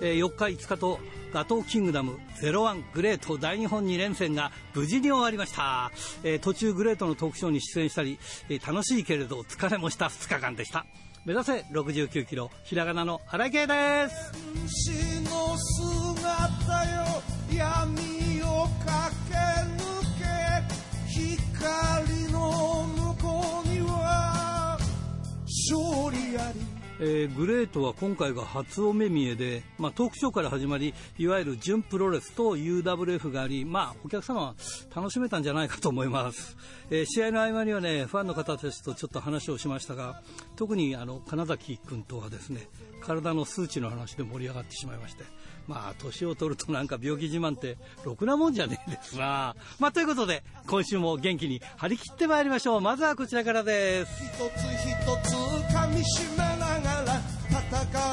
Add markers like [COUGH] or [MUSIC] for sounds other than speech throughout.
えー、4日5日とガトーキングダム01グレート大日本2連戦が無事に終わりました、えー、途中グレートのトークショーに出演したり、えー、楽しいけれど疲れもした2日間でした。目指せ69キロひらがなの荒井圭です。えー、グレートは今回が初お目見えで、まあ、トークショーから始まりいわゆる準プロレスと UWF があり、まあ、お客様は楽しめたんじゃないかと思います、えー、試合の合間にはねファンの方たちとちょっと話をしましたが特にあの金崎君とはですね体の数値の話で盛り上がってしまいましてまあ年を取るとなんか病気自慢ってろくなもんじゃねえですな。まあということで今週も元気に張り切ってまいりましょう。まずはこちらからです。一つ一つ噛みしめながら戦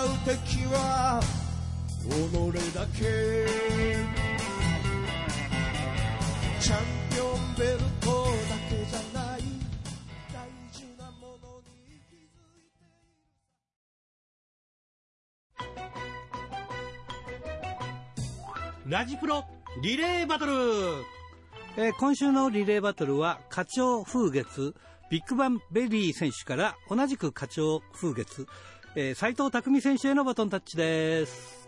う敵は己だけ。チャンピオンベルトラジプロリレーバトル、えー、今週のリレーバトルは課長風月ビッグバンベリー選手から同じく課長風月えー、斉藤匠選手へのバトンタッチです。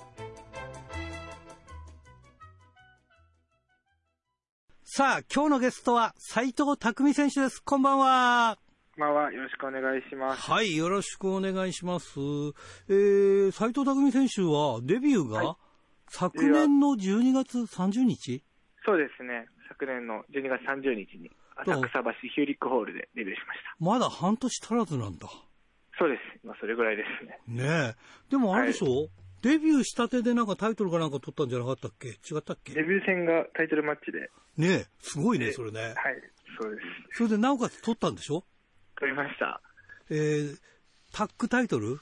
さあ、今日のゲストは斉藤匠選手です。こんばんは。こんばんは。よろしくお願いします。はい、よろしくお願いします。えー、斉藤匠選手はデビューが、昨年の12月30日？そうですね。昨年の12月30日に浅草橋ヒューリックホールでデビューしました。まだ半年足らずなんだ。そうです。まあ、それぐらいですね。ねえ。でもあれでしょ、はい、デビューしたてでなんかタイトルかなんか取ったんじゃなかったっけ？違ったっけ？デビュー戦がタイトルマッチで。ねえ、すごいね、それね。はい、そうです。それでなおかつ取ったんでしょ？取りました。えー、タッグタイトル？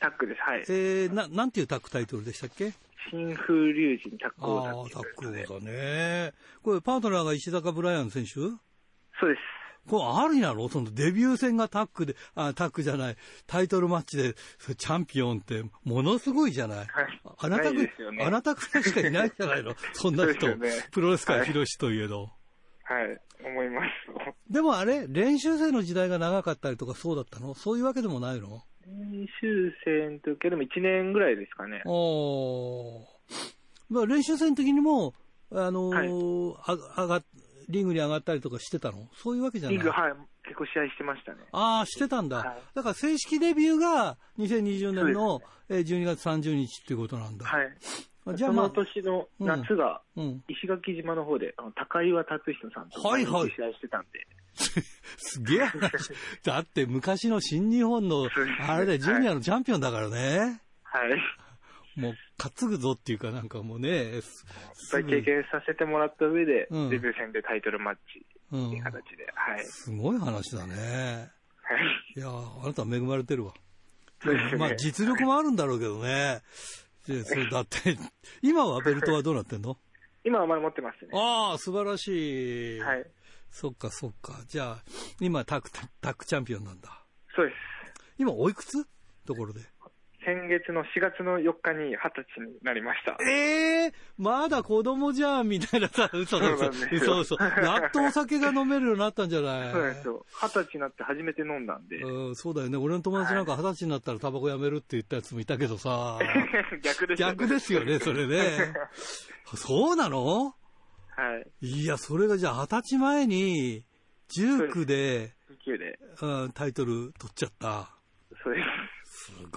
タッグです、はい。えー、な、なんていうタッグタイトルでしたっけ？新風流神タッグ王ああ、タッグ王だね。これ、パートナーが石坂ブライアン選手？そうです。これありなのそのデビュー戦がタッグで、あ、タッグじゃない、タイトルマッチでチャンピオンってものすごいじゃない。はい、あなたく、ね、あなたくらいしかいないじゃないの？[LAUGHS] そんな人、ね、プロレス界広しといえど。はい、はい、思います。でもあれ、練習生の時代が長かったりとかそうだったの？そういうわけでもないの？練習生の時はでも1年ぐらいですかね。おまあ練習生の時にも、あのーはい、あ上がリングに上がったりとかしてたの？そういうわけじゃない？リング、はい。結構試合してましたね。ああ、してたんだ、はい、だから正式デビューが2020年の12月30日っていうことなんだ。はい。じゃあ、まあ、その年の夏が、石垣島の方で、あの高岩達人さんと試合してたんで。[LAUGHS] すげえ話。[LAUGHS] だって昔の新日本の、あれでジュニアのチャンピオンだからね。はい。もう担ぐぞっていうかなんかもうね、いっぱい経験させてもらった上で、デビュー戦でタイトルマッチっていう形で、はい。すごい話だね。はい。いやあなたは恵まれてるわ。ね、まあ実力もあるんだろうけどね。それだって、今はベルトはどうなってんの？[LAUGHS] 今はまだ持ってますね。ああ、素晴らしい。はい。そっかそっか。じゃあ、今タック、タックチャンピオンなんだ。そうです。今おいくつ？ところで。先月の4月の4日に20歳になりました。ええー、まだ子供じゃんみたいなさ、[LAUGHS] 嘘だ嘘。嘘嘘。やっとお酒が飲めるようになったんじゃない？そうですよ。20歳になって初めて飲んだんで。うん、そうだよね。俺の友達なんか20歳になったらタバコやめるって言ったやつもいたけどさ。[LAUGHS] 逆ですよね。逆ですよね、それね。[LAUGHS] そうなの？はい。いや、それがじゃあ20歳前に、19で、19で、うん、タイトル取っちゃった。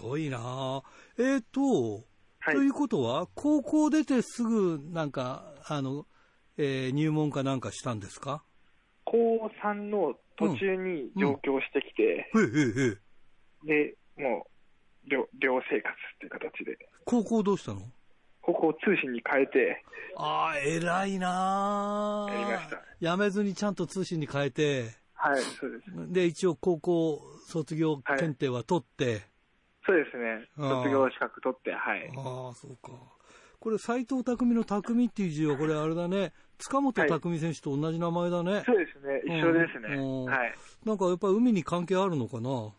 ごいなえっ、ー、と、はい、ということは、高校出てすぐ、なんか、あの、えー、入門かなんかしたんですか？高3の途中に上京してきて、うんうん、で、もう寮、寮生活っていう形で。高校どうしたの？高校通信に変えて。ああ、偉いなやりました。やめずにちゃんと通信に変えて。はい、そうです。で、一応高校卒業検定は取って、はいそうですね。卒業資格取って、はい。ああ、そうか。これ、斎藤匠の匠っていう字は、これあれだね、塚本匠選手と同じ名前だね。そうですね、一緒ですね。はい。なんかやっぱり海に関係あるのかな？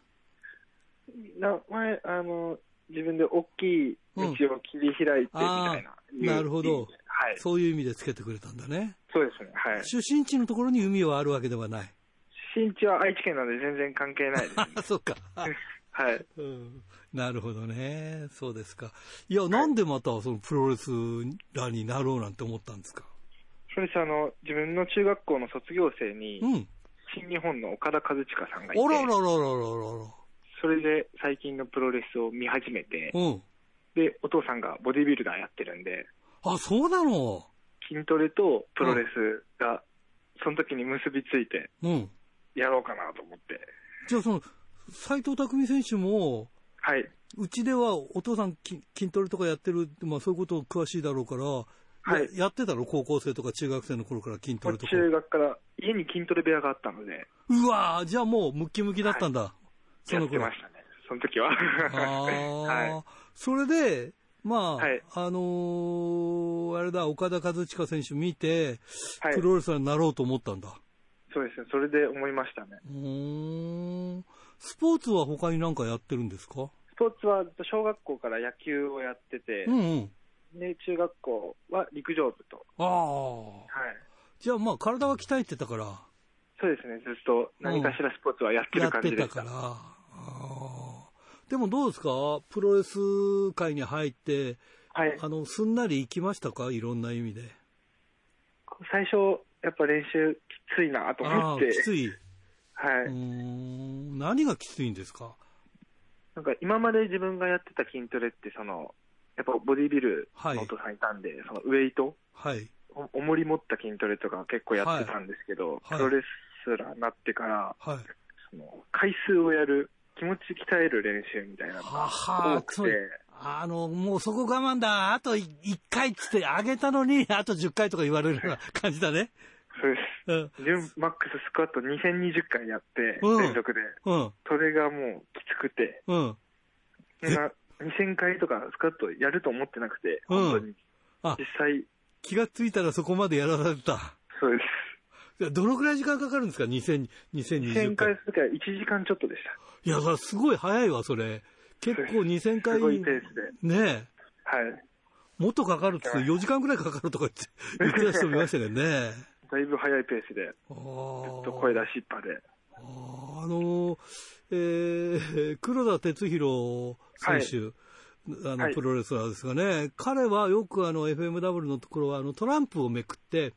名前、あの、自分で大きい道を切り開いてみたいな、うん、なるほど。はい。そういう意味でつけてくれたんだね。そうですね。はい。出身地のところに海はあるわけではない。出身地は愛知県なので全然関係ないです、[LAUGHS] ね。そっか。はい、うん。なるほどね。そうですか。いや、なんでまたそのプロレスラーになろうなんて思ったんですか？それあの、自分の中学校の卒業生に、うん、新日本の岡田和親さんがいて、あららららららら。それで最近のプロレスを見始めて、うん、で、お父さんがボディビルダーやってるんで、あ、そうなの？筋トレとプロレスが、その時に結びついて、やろうかなと思って。じゃあその、斎藤匠選手も、はい。うちではお父さん筋トレとかやってる、まあそういうこと詳しいだろうから、はい、やってたの？高校生とか中学生の頃から筋トレとか。中学から家に筋トレ部屋があったので。うわじゃあもうムッキムキだったんだ。はい、その頃。やってましたね。その時は。ああ、[LAUGHS] はい。それで、まあ、はい、あのー、あれだ、岡田和親選手見て、はい、プロレスラーになろうと思ったんだ。そうですね、それで思いましたね。うん。スポーツは他に何かやってるんですか？スポーツは小学校から野球をやってて、うんうん、で中学校は陸上部と。ああ。はい。じゃあまあ体は鍛えてたから。そうですね、ずっと何かしらスポーツはやってる感じでした。やってたから。あでもどうですか？プロレス界に入って、はい。あの、すんなり行きましたか？いろんな意味で。最初、やっぱ練習きついなと思って。きつい。はい。何がきついんですか？なんか今まで自分がやってた筋トレって、その、やっぱボディビルのお父さんいたんで、はい、そのウェイト、はい、お重り持った筋トレとか結構やってたんですけど、はい、プロレスラーになってから、はい、その回数をやる、気持ち鍛える練習みたいなのが多くて、あの、もうそこ我慢だ、あと1回っつって上げたのに、あと10回とか言われるような感じだね。そうです。うん、マックススクワット2020回やって、うん、連続で、うん。それがもうきつくて、うん。2000回とかスクワットやると思ってなくて、本当に。あ、実際。気がついたらそこまでやられた。そうです。どのくらい時間かかるんですか ?2000、2020回。2000回するから1時間ちょっとでした。いや、すごい早いわ、それ。結構2000回。すごいペースで。ねえ。はい。もっとかかるって4時間くらいかかるとか言って言ってた人もいましたけどね。だいぶ速いペースで、ずっと声出しっぱで。あ、あのえー、[LAUGHS] 黒田哲弘選手、はい。あの、プロレスラーですがね、彼はよくあの、FMW のところは、あの、トランプをめくって、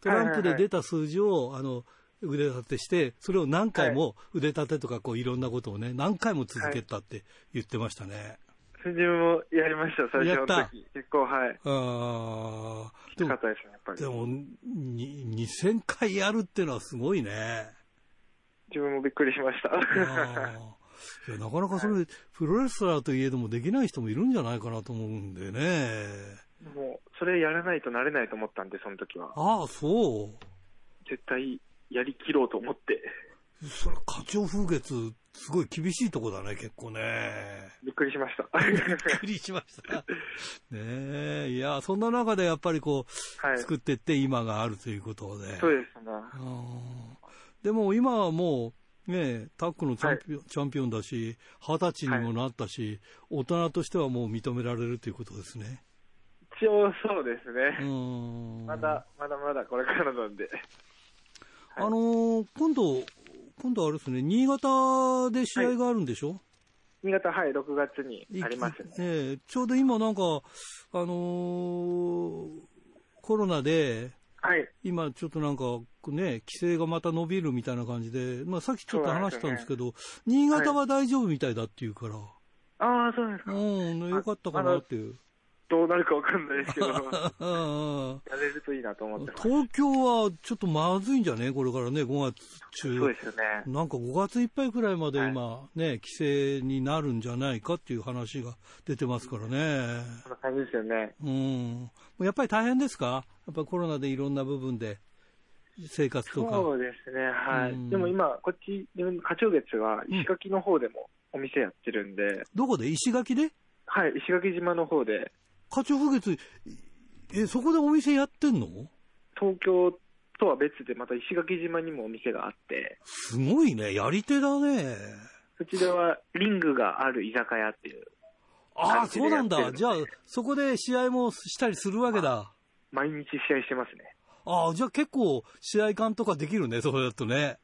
トランプで出た数字を、あの、腕立てして、それを何回も腕立てとかこういろんなことをね、何回も続けたって言ってましたね。自分もやりました、最初の時。結構、はい。ああ。きつかったですね、やっぱり。でも、に2000回やるっていうのはすごいね。自分もびっくりしました。いやなかなかそれ、はい、プロレスラーといえどもできない人もいるんじゃないかなと思うんでね。もう、それやらないとなれないと思ったんで、その時は。ああ、そう。絶対やりきろうと思って。それ、花鳥風月、すごい厳しいとこだね、結構ね。びっくりしました。びっくりしました。[LAUGHS] ねえ、いや、そんな中でやっぱりこう、はい、作っていって今があるということで。そうですね。でも今はもう、ねタッグのチャンピオンはい、チャンピオンだし、二十歳にもなったし、はい、大人としてはもう認められるということですね。一応そうですね。まだ、まだまだこれからなんで。あのー、今度、今度あれですね、新潟で試合があるんでしょ、はい、新潟、はい、6月にありますね。えー、ちょうど今なんか、あのー、コロナで、はい、今ちょっとなんかね、規制がまた伸びるみたいな感じで、まあさっきちょっと話したんですけど、ね、新潟は大丈夫みたいだっていうから。はい、ああ、そうですか。うん、よかったかなっていう。どうなるかわかんないですけど、やれるといいなと思って東京はちょっとまずいんじゃね？これからね、5月中。そうですよね。なんか5月いっぱいくらいまで今、はい、ね、規制になるんじゃないかっていう話が出てますからね。そんな感じですよね。うん。やっぱり大変ですか？やっぱコロナでいろんな部分で。生活とか。そうですね、はい。でも今、こっち、花鳥月は石垣の方でもお店やってるんで。うん、どこで？石垣で？はい、石垣島の方で。花鳥風月、え、そこでお店やってんの？東京とは別で、また石垣島にもお店があって。すごいね、やり手だね。そちらはリングがある居酒屋っていう。ああ、そうなんだ。じゃあ、そこで試合もしたりするわけだ。毎日試合してますね。ああ、じゃあ結構試合感とかできるね、そうだとね。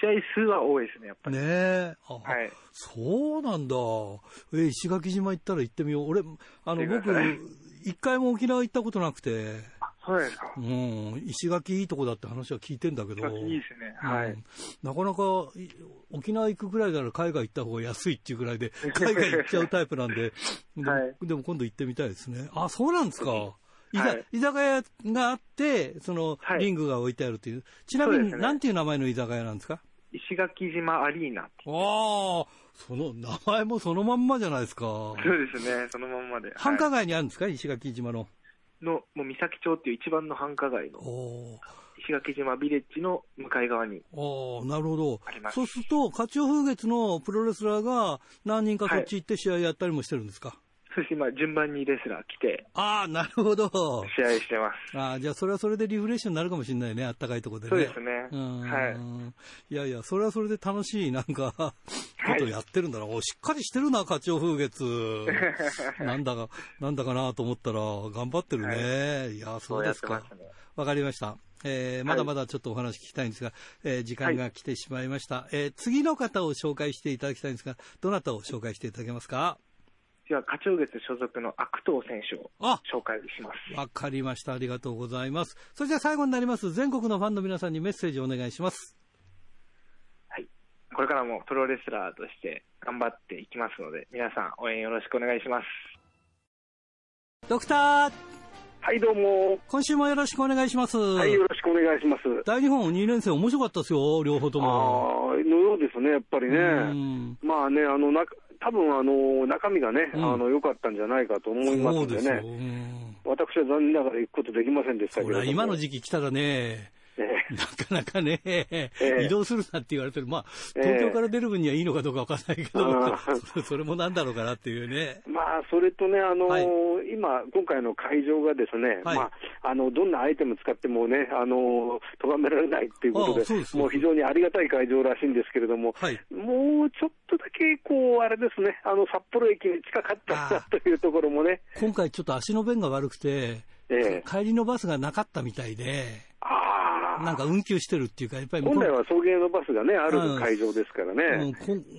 試合数は多いですね、やっぱり。ねえ。はい。そうなんだ。え、石垣島行ったら行ってみよう。俺、あの、僕、一回も沖縄行ったことなくて。そうですか。うん。石垣いいとこだって話は聞いてんだけど。いいですね。はい、なかなか、沖縄行くぐらいなら海外行った方が安いっていうぐらいで、[LAUGHS] 海外行っちゃうタイプなんで、はい、でも今度行ってみたいですね。あ、そうなんですか。居酒屋があって、その、リングが置いてあるという。ちなみに、なんていう名前の居酒屋なんですか？石垣島アリーナ。ああ、その名前もそのまんまじゃないですか。そうですね、そのまんまで。繁華街にあるんですか、石垣島の。の、もう三崎町っていう一番の繁華街の。石垣島ビレッジの向かい側に。ああ、なるほど。そうすると、花鳥風月のプロレスラーが何人かそっち行って試合やったりもしてるんですか、はいそして今、順番にレスラー来て。ああ、なるほど。試合してます。ああ、じゃあそれはそれでリフレッシュになるかもしれないね、あったかいところでね。そうですね。うん。はい。いやいや、それはそれで楽しい、なんか、ことやってるんだな。はい、おしっかりしてるな、花鳥風月。[LAUGHS] なんだか、なんだかなと思ったら、頑張ってるね。はい、いや、そうですか。わ、ね、かりました。えー、まだまだちょっとお話聞きたいんですが、えー、時間が来てしまいました、はい、えー、次の方を紹介していただきたいんですが、どなたを紹介していただけますか？では、花鳥月所属の悪党選手を紹介します。わかりました。ありがとうございます。それじゃあ最後になります。全国のファンの皆さんにメッセージをお願いします。はい。これからもプロレスラーとして頑張っていきますので、皆さん応援よろしくお願いします。ドクターはいどうも。今週もよろしくお願いします。はい、よろしくお願いします。大日本2年生面白かったですよ、両方とも。ああ、のようですね、やっぱりね。まあね、あの、な多分あの中身がね、うん、あの良かったんじゃないかと思いますのでね、私は残念ながら行くことできませんでしたけど今の時期来たらね、なかなかね、えー、移動するなって言われてる、まあ、東京から出る分にはいいのかどうかわからないけど、えー、[LAUGHS] それもなんだろうかなっていうね。まあ、それとね、あのーはい、今、今回の会場がですね、はい、まあ、あの、どんなアイテム使ってもね、あのー、咎められないっていうことで、もう非常にありがたい会場らしいんですけれども、はい、もうちょっとだけ、こう、あれですね、あの、札幌駅に近かったなというところもね。今回ちょっと足の便が悪くて、えー、帰りのバスがなかったみたいで、なんか運休してるっていうか、やっぱり本来は送迎のバスがね、ある会場ですからね。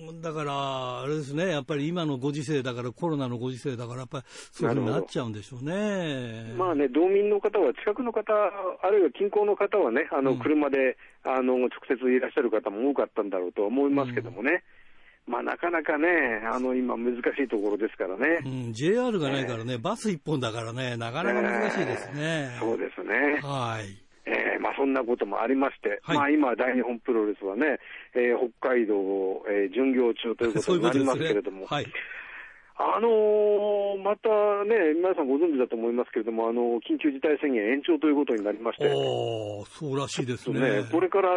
うん、だから、あれですね、やっぱり今のご時世だから、コロナのご時世だから、やっぱりそういうふうになっちゃうんでしょうね。まあね、道民の方は、近くの方、あるいは近郊の方はね、あの、車で、あの、直接いらっしゃる方も多かったんだろうと思いますけどもね。まあ、なかなかね、あの今、難しいところですからね、うん、JR がないからね、バス1本だからね、なかなか難しいですね。そうですね。はいえーまあ、そんなこともありまして、はい、まあ、今、大日本プロレスはね、えー、北海道を、えー、巡業中ということになりますけれども、あのー、またね、皆さんご存知だと思いますけれども、あの緊急事態宣言延長ということになりまして、そうらしいですね、ね、これから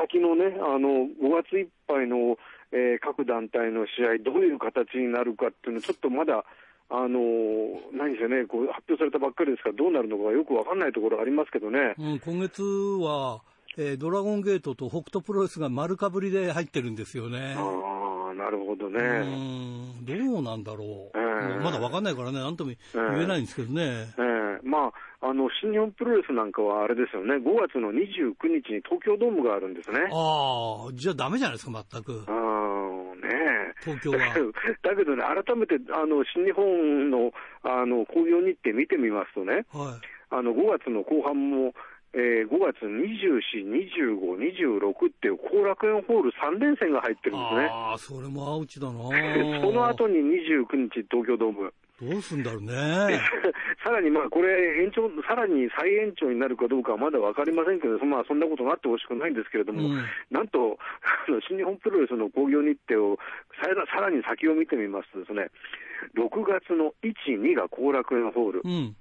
先のね、あの5月いっぱいの、えー、各団体の試合、どういう形になるかっていうの、ちょっとまだあの何せね、こう発表されたばっかりですから、どうなるのかよくわかんないところありますけどね。うん、今月は、えー、ドラゴンゲートと北斗プロレスが丸かぶりで入ってるんですよね。ああ、なるほどね。うん、どうなんだろう。えー、まだわかんないからね、なんとも言えないんですけどね。えー、えー、まあ、あの、新日本プロレスなんかはあれですよね、5月の29日に東京ドームがあるんですね。ああ、じゃあダメじゃないですか、全く。ああ、ね東京は。[LAUGHS] だけどね、改めてあの新日本のあの興行日程見てみますとね、はい、あの5月の後半も、えー、5月24、25、26っていう後楽園ホール3連戦が入ってるんですね。ああ、それもアウチだな [LAUGHS] その後に29日東京ドーム。どうすんだろうね。[LAUGHS] さらにまあこれ延長、さらに再延長になるかどうかはまだ分かりませんけど、まあそんなことなってほしくないんですけれども、うん、なんと、[LAUGHS] 新日本プロレスの興行日程をさらさらに先を見てみますとですね、6月の1、2が後楽園ホール、うん、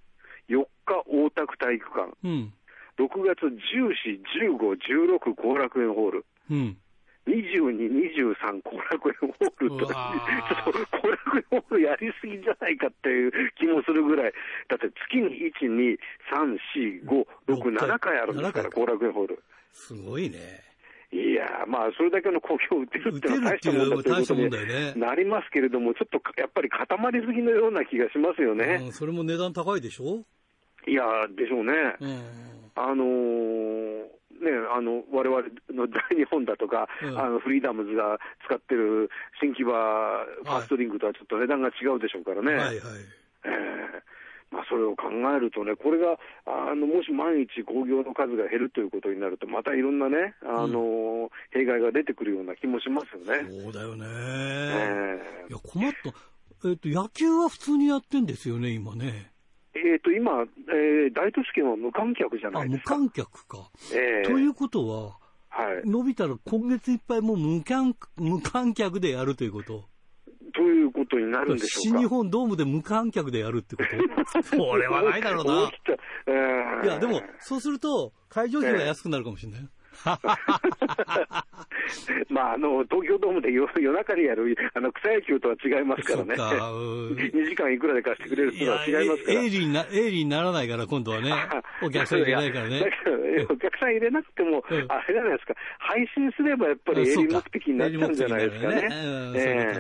4日大田区体育館、うん、6月14、15、16後楽園ホール、うん、27、22、23、後楽園ホールと、ちょっと後楽園ホールやりすぎじゃないかっていう気もするぐらい、だって月に1、2、3、4、5、6、7回あるんですから、後楽園ホール。すごいね。いやまあ、それだけの興行を打てるっていうのは大したもんだということになりますけれども、ちょっとやっぱり固まりすぎのような気がしますよね。うん、それも値段高いでしょ？いやでしょうね。うん、あのーね、あの我々の大日本だとか、うん、あのフリーダムズが使ってる新木場ファーストリングとはちょっと値段が違うでしょうからね。はいはい、えーまあ、それを考えるとね、これがあのもし万一工業の数が減るということになると、またいろんなね、あの、うん、弊害が出てくるような気もしますよね。そうだよね。えー、いや、困った。えっ、ー、と、野球は普通にやってんですよね、今ね。えっ、ー、と、今、えー、大都市圏は無観客じゃないですか。無観客か。えー、ということは、はい、伸びたら今月いっぱいもう無観無観客でやるということ？ということになるんでし。新日本ドームで無観客でやるってこと？[LAUGHS] それはないだろうな。えー、いや、でも、そうすると、会場費が安くなるかもしれない。えー [LAUGHS] まあ、あの、東京ドームで夜中にやる、あの、草野球とは違いますからね。2 [LAUGHS] 時間いくらで貸してくれるとは違いますから。営利にな、営利にならないから、今度はね。[LAUGHS] お客さん入れないからね。お客さん入れなくても、あれじゃないですか、配信すればやっぱり営利目的になっちゃうんじゃないですか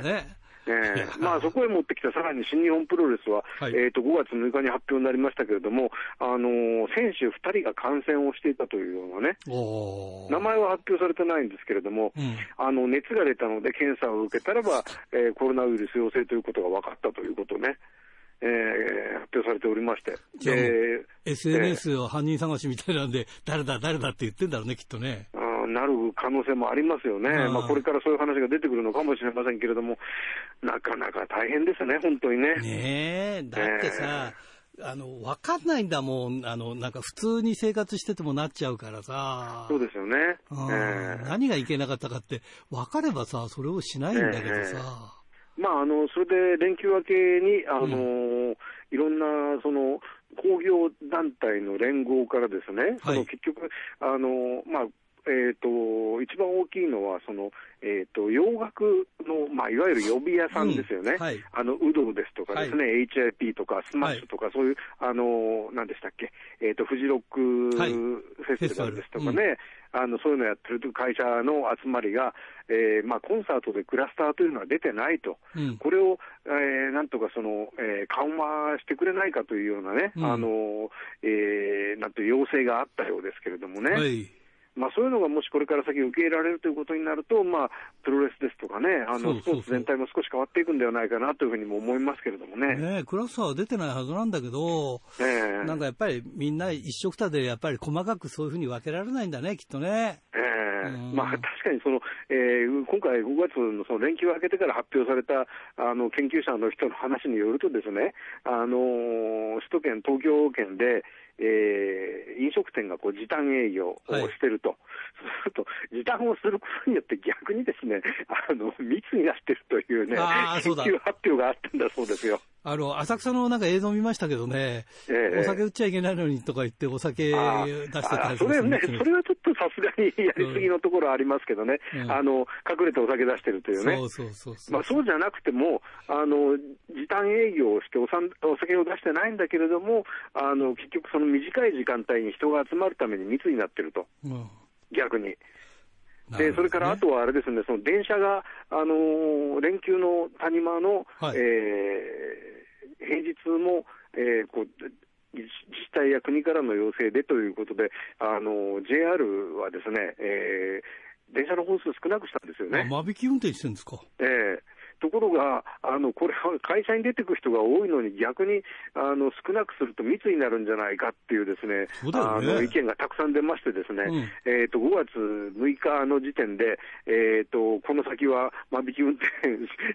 ね。えええー、[LAUGHS] まあそこへ持ってきたさらに新日本プロレスは、はい、えっ、と、5月6日に発表になりましたけれども、あのー、選手2人が感染をしていたというようなね、名前は発表されてないんですけれども、うん、あの、熱が出たので検査を受けたらば、えー、コロナウイルス陽性ということが分かったということね。えー、発表されておりまして。えー、SNS を犯人探しみたいなんで、誰だ、誰だって言ってんだろうね、きっとね。なる可能性もありますよね、まあ、これからそういう話が出てくるのかもしれませんけれども、なかなか大変ですね、本当にね。ねだってさ、え。ー、あの分かんないんだもん。あの、なんか普通に生活しててもなっちゃうからさ、そうですよね、え。ー、何がいけなかったかって、分かればさ、それをしないんだけどさ。え。ーまあ、あのそれで連休明けに、あの、うん、いろんなその興行団体の連合からですね、はい、その結局、あのまあ、えーと、一番大きいのはその、えーと、洋楽の、まあ、いわゆる呼び屋さんですよね、うんはい、あのウドーですとかですね、はい、HIP とかスマッシュとか、そういう、あの何でしたっけ、えーと、フジロックフェスティバルですとかね、うん、あのそういうのやってる会社の集まりが、えーまあ、コンサートでクラスターというのは出てないと、うん、これを、えー、なんとかその、えー、緩和してくれないかというようなね、あのえー、なんと要請があったようですけれどもね。はいまあ、そういうのがもしこれから先受け入れられるということになると、まあ、プロレスですとかね、あのスポーツ全体も少し変わっていくんではないかなというふうにも思いますけれどもね。ねクラスは出てないはずなんだけど、えー、なんかやっぱりみんな一緒くたでやっぱり細かくそういうふうに分けられないんだね、きっとね。えー、まあ、確かにその、えー、今回5月のその連休を明けてから発表されたあの研究者の人の話によるとですね、あの首都圏、東京圏で、えー、飲食店がこう時短営業をしてると、はい、そうすると、時短をすることによって逆にですね、あの、密になってるというね、研究発表があったんだそうですよ。あの、浅草のなんか映像見ましたけどね、えー、お酒売っちゃいけないのにとか言って、お酒出してたりそれね、それはと [LAUGHS] さすがにやりすぎのところありますけどね、うん、あの、隠れてお酒出してるというね。そうじゃなくても、あの、時短営業をしておさんお酒を出してないんだけれども、あの、結局その短い時間帯に人が集まるために密になってると。うん、逆に。で、それからあとはあれですね、その電車が、あのー、連休の谷間の、はい、えー、平日も、えー、こう、自治体や国からの要請でということで、あの JR はですね、えー、電車の本数少なくしたんですよね。間引き運転してるんですか？ええーところが、あのこれは会社に出てくる人が多いのに、逆にあの少なくすると密になるんじゃないかっていうですね、ねあの意見がたくさん出ましてですね、うん、えっ、ー、と5月6日の時点で、えっ、ー、とこの先は間引き運転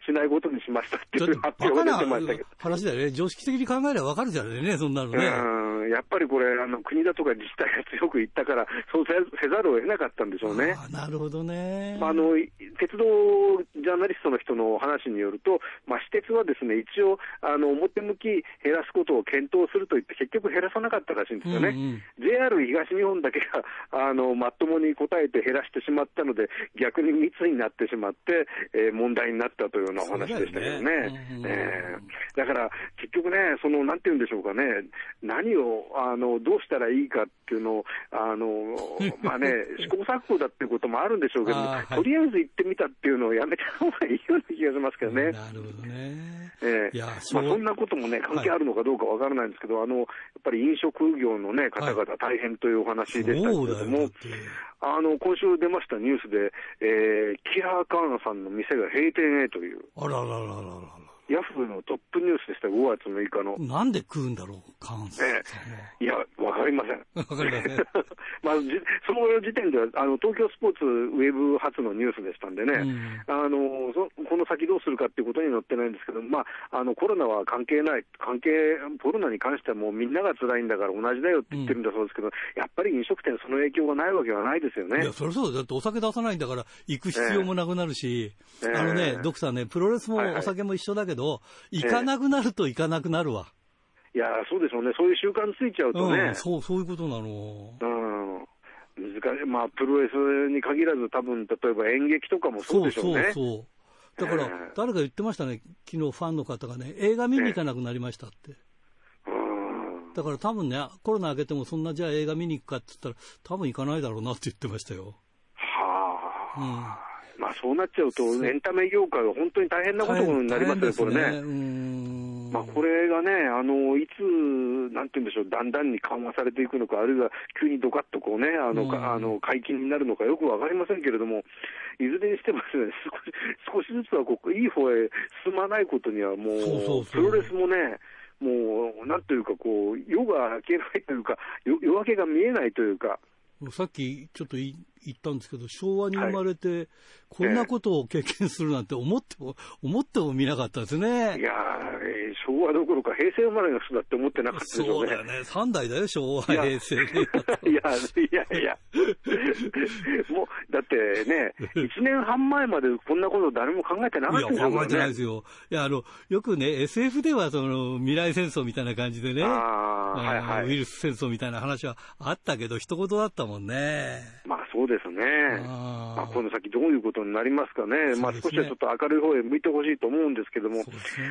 しないことにしましたっていう発表が出てましたけど。話だよね、常識的に考えればわかるじゃないね、そんなのね。うんやっぱりこれあの、国だとか自治体が強く言ったから、そうせざるを得なかったんでしょうね。なるほどね。あの鉄道ジャーナリストの人の話によると、まあ、私鉄はですね一応あの、表向き減らすことを検討すると言って、結局減らさなかったらしいんですよね、うんうん、JR 東日本だけがあのまともに答えて減らしてしまったので、逆に密になってしまって、えー、問題になったというようなお話でしたけどね。だえー、だから結局ね、そのなんて言うんでしょうかね、何をあのどうしたらいいかっていうのを、あの [LAUGHS] まあね、試行錯誤だっていうこともあるんでしょうけど、はい、とりあえず行ってみたっていうのをやめた方がいいような気がしますけどね。なるほどね。えー、まあ、そんなこともね、関係あるのかどうかわからないんですけど、はい、あの、やっぱり飲食業のね、方々大変というお話でしたけれども、はい、あの、今週出ましたニュースで、えー、キラーカーナさんの店が閉店へという。あららららら。ヤフーのトップニュースでした、5月6日の。なんで食うんだろう、関西、ええ、いや、わかりません。わかりません。[LAUGHS] まあ、その時点ではあの、東京スポーツウェブ発のニュースでしたんでね、うん、あのそこの先どうするかっていうことに載ってないんですけど、まあ、あのコロナは関係ない、関係、コロナに関してはもうみんなが辛いんだから同じだよって言ってるんだそうですけど、うん、やっぱり飲食店、その影響がないわけはないですよね。いや、それそうだってお酒出さないんだから、行く必要もなくなるし、えー、あのね、ドクターね、プロレスもお酒も一緒だけど、はいはい、行かかなくなると行かなくなるわ。いや、そうでしょうね。そういう習慣ついちゃうとね。うん、そう、そういうことなの。うん。難しい。まあ、プロレスに限らず、多分、例えば演劇とかもそうでしょうね。そうそうだから、誰か言ってましたね。昨日ファンの方がね、映画見に行かなくなりましたって。だから多分ね、コロナ明けてもそんなじゃあ映画見に行くかって言ったら、多分行かないだろうなって言ってましたよ。はあ。うん。まあ、そうなっちゃうと、エンタメ業界は本当に大変なことになりますよ、これね。まあ、これがね、あのいつ、なんていうんでしょう、だんだんに緩和されていくのか、あるいは急にどかっとこうね、あの、あの解禁になるのかよくわかりませんけれども、いずれにしてもですね、[LAUGHS] 少し少しずつはこういい方へ進まないことには、もう、プロレスもね、もう、なんというか、こう、夜が明けないというか、夜明けが見えないというか。さっきちょっと言ったんですけど、昭和に生まれて、こんなことを経験するなんて思っても、思ってもみなかったですね。いやー、昭和どころか平成生まれの人だって思ってなかったでしょうね。そうだよね。3代だよ、昭和、平成。いや、いやいや。もう、だってね、[LAUGHS] 1年半前までこんなこと誰も考えてなかったですよ、ね。いや、考えてないですよ。いや、あの、よくね、SF ではその、未来戦争みたいな感じでね、はいはい、ウイルス戦争みたいな話はあったけど、一言だったもんね。まあそうですね。あまあ、この先どういうことになりますかね。ねまあ少しはちょっと明るい方へ向いてほしいと思うんですけども、ね、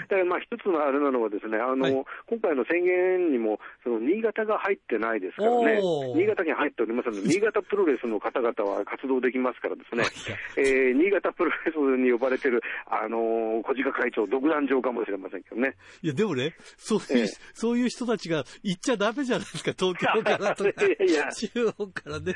だからまあ一つのあれなのはですね、あの、はい、今回の宣言にも、その新潟が入ってないですからね、新潟県入っておりますので、[LAUGHS] 新潟プロレスの方々は活動できますからですね、えー、新潟プロレスに呼ばれてる、あの小鹿会長、独壇場かもしれませんけどね。いや、でもね、そういう、えー、そういう人たちが行っちゃダメじゃないですか、東京からとか、[LAUGHS] いや中央からね。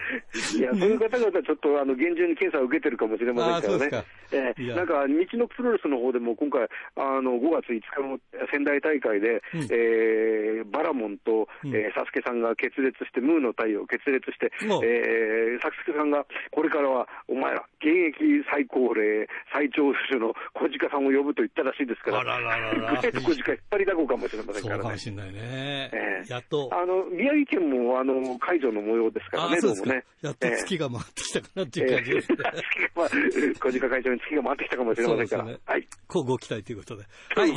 いや、そういう方々、ちょっとあの厳重に検査を受けてるかもしれませんか。らね。えー、なんか、日のプロレスの方でも今回、あの5月5日の仙台大会で、うん、えー、バラモンと、うん、えー、サスケさんが決裂して、ムーの太陽決裂して、うん、えー、サスケさんが、これからはお前ら、現役最高齢、最長寿の小鹿さんを呼ぶと言ったらしいですから、あらららら [LAUGHS] 小鹿引っ張りだこかもしれませんからね。そうかもしれないね。えー、やっと。あの、宮城県も、あの、解除の模様ですからね、どうもね。やっと月が回ってきたかなっていう感じですね。えー、[LAUGHS] 小鹿会長に月が回ってきたかもしれませんから。ね、はい。こうご期待ということで。はい。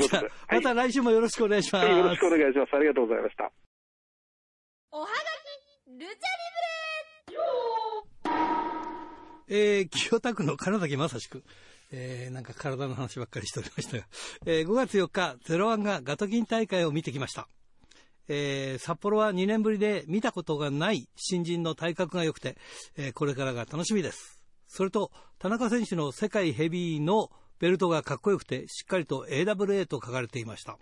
また来週もよろしくお願いします。よろしくお願いします。ありがとうございました。おはがき、ルチャリブレえー、清田区の金崎正史君。えー、なんか体の話ばっかりしておりましたが、えー、5月4日、ゼロワンがガトキン大会を見てきました。えー、札幌は2年ぶりで見たことがない新人の体格が良くて、えー、これからが楽しみです。それと、田中選手の世界ヘビーのベルトがかっこよくて、しっかりと AWA と書かれていました。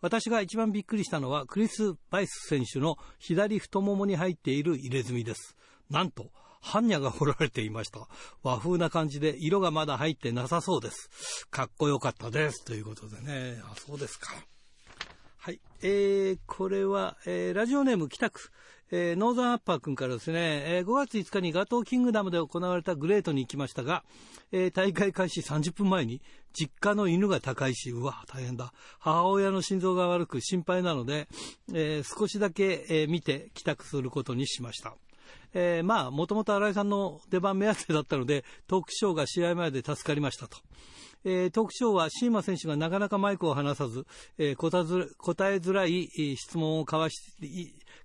私が一番びっくりしたのは、クリス・バイス選手の左太ももに入っている入れ墨です。なんと、般若が彫られていました。和風な感じで色がまだ入ってなさそうです。かっこよかったです。ということでね。あ、そうですか。はい。えー、これは、えー、ラジオネーム北区。えー、ノーザンアッパー君からですね、えー、5月5日にガトーキングダムで行われたグレートに行きましたが、えー、大会開始30分前に実家の犬が高いし、うわ、大変だ。母親の心臓が悪く心配なので、えー、少しだけ、え、見て帰宅することにしました。え、まあ、もともと新井さんの出番目当てだったので、トークショーが試合前で助かりましたと。えー、トークショーはシーマ選手がなかなかマイクを離さず、えー、答えづらい質問を交わし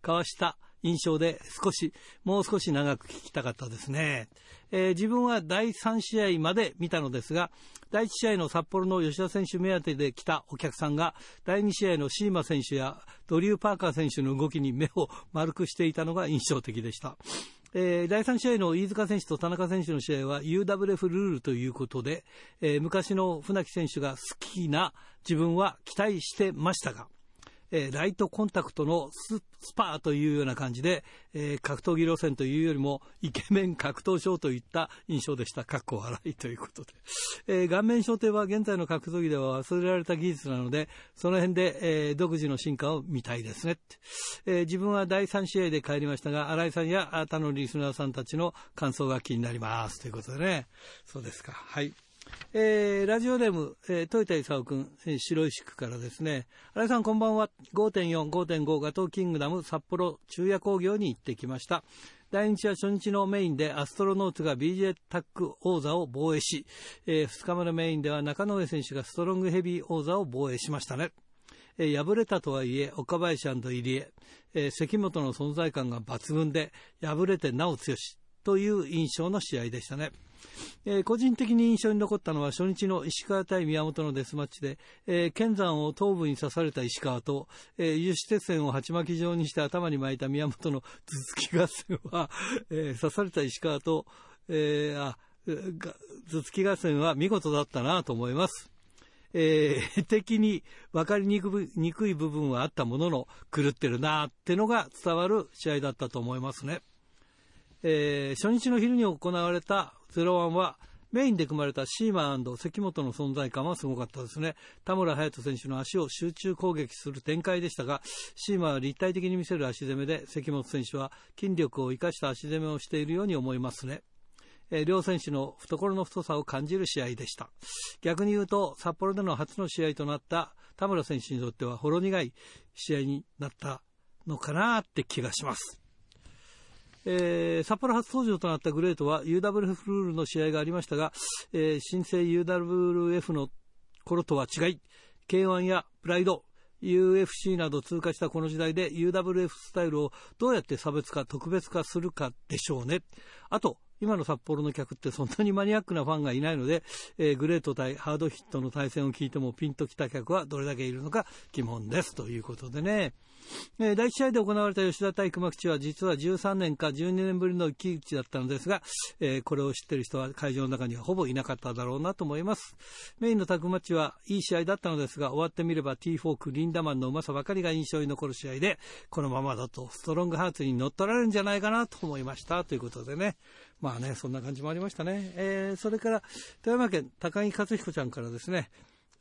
交わした印象で少し、もう少し長く聞きたかったですね。えー、自分は第3試合まで見たのですが、第1試合の札幌の吉田選手目当てで来たお客さんが、第2試合のシーマ選手やドリュー・パーカー選手の動きに目を丸くしていたのが印象的でした。えー、第3試合の飯塚選手と田中選手の試合は UWF ルールということで、えー、昔の船木選手が好きな自分は期待してましたが、えー、ライトコンタクトのスパーというような感じで、えー、格闘技路線というよりもイケメン格闘ショーといった印象でした。かっこ笑いということで。えー、顔面焦点は現在の格闘技では忘れられた技術なので、その辺で、えー、独自の進化を見たいですね。えー、自分は第3試合で帰りましたが、新井さんや他のリスナーさんたちの感想が気になります。ということでね。そうですか。はい。えー、ラジオネーム、えー、豊田勲君、えー、白石区からですね、新井さんこんばんは、5.4、5.5ガトーキングダム札幌中夜工業に行ってきました。第2日は初日のメインでアストロノーツが BJ タック王座を防衛し、えー、2日目のメインでは中野上選手がストロングヘビー王座を防衛しましたね。えー、敗れたとはいえ、岡林入江、えー、関本の存在感が抜群で、敗れてなお強しという印象の試合でしたね。えー、個人的に印象に残ったのは初日の石川対宮本のデスマッチで、えー、剣山を頭部に刺された石川と、えー、油脂鉄線を鉢巻き状にして頭に巻いた宮本の頭突き合戦は、[LAUGHS] えー、刺された石川と、えー、あ頭突き合戦は見事だったなと思います。えー、敵に分かりにくい部分はあったものの狂ってるなってのが伝わる試合だったと思いますね。えー、初日の昼に行われた01はメインで組まれたシーマン関本の存在感はすごかったですね。田村隼人選手の足を集中攻撃する展開でしたが、シーマンは立体的に見せる足攻めで、関本選手は筋力を生かした足攻めをしているように思いますね。え、両選手の懐の太さを感じる試合でした。逆に言うと、札幌での初の試合となった田村選手にとってはほろ苦い試合になったのかなって気がします。えー、札幌初登場となったグレートは UWF ルールの試合がありましたが、えー、新生 UWF の頃とは違い、K1 やプライド、UFC など通過したこの時代で UWF スタイルをどうやって差別化、特別化するかでしょうね。あと、今の札幌の客ってそんなにマニアックなファンがいないので、えー、グレート対ハードヒットの対戦を聞いてもピンときた客はどれだけいるのか疑問ですということでね。えー、第1試合で行われた吉田対熊吉は実は13年か12年ぶりの一騎打ちだったのですが、えー、これを知っている人は会場の中にはほぼいなかっただろうなと思います。メインのタッグマッチはいい試合だったのですが、終わってみれば T フォーク、リンダマンのうまさばかりが印象に残る試合で、このままだとストロングハーツに乗っ取られるんじゃないかなと思いましたということでね。まあね、そんな感じもありましたね。えー、それから、富山県高木克彦ちゃんからですね、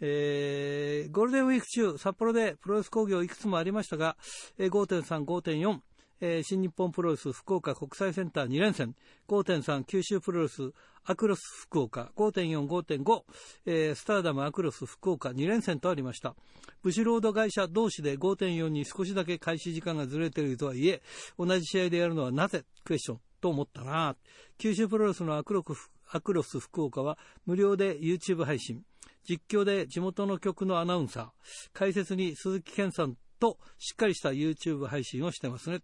えー、ゴールデンウィーク中、札幌でプロレス工業いくつもありましたが、えー、5.3、5.4、えー、新日本プロレス福岡国際センター2連戦、5.3九州プロレスアクロス福岡、5.4、5.5、えー、スターダムアクロス福岡2連戦とありました。ブシロード会社同士で5.4に少しだけ開始時間がずれているとはいえ、同じ試合でやるのはなぜ？クエスチョンと思ったな。九州プロレスのアクロアクロス福岡は無料で YouTube 配信。実況で地元の局のアナウンサー。解説に鈴木健さんとしっかりした YouTube 配信をしてますね。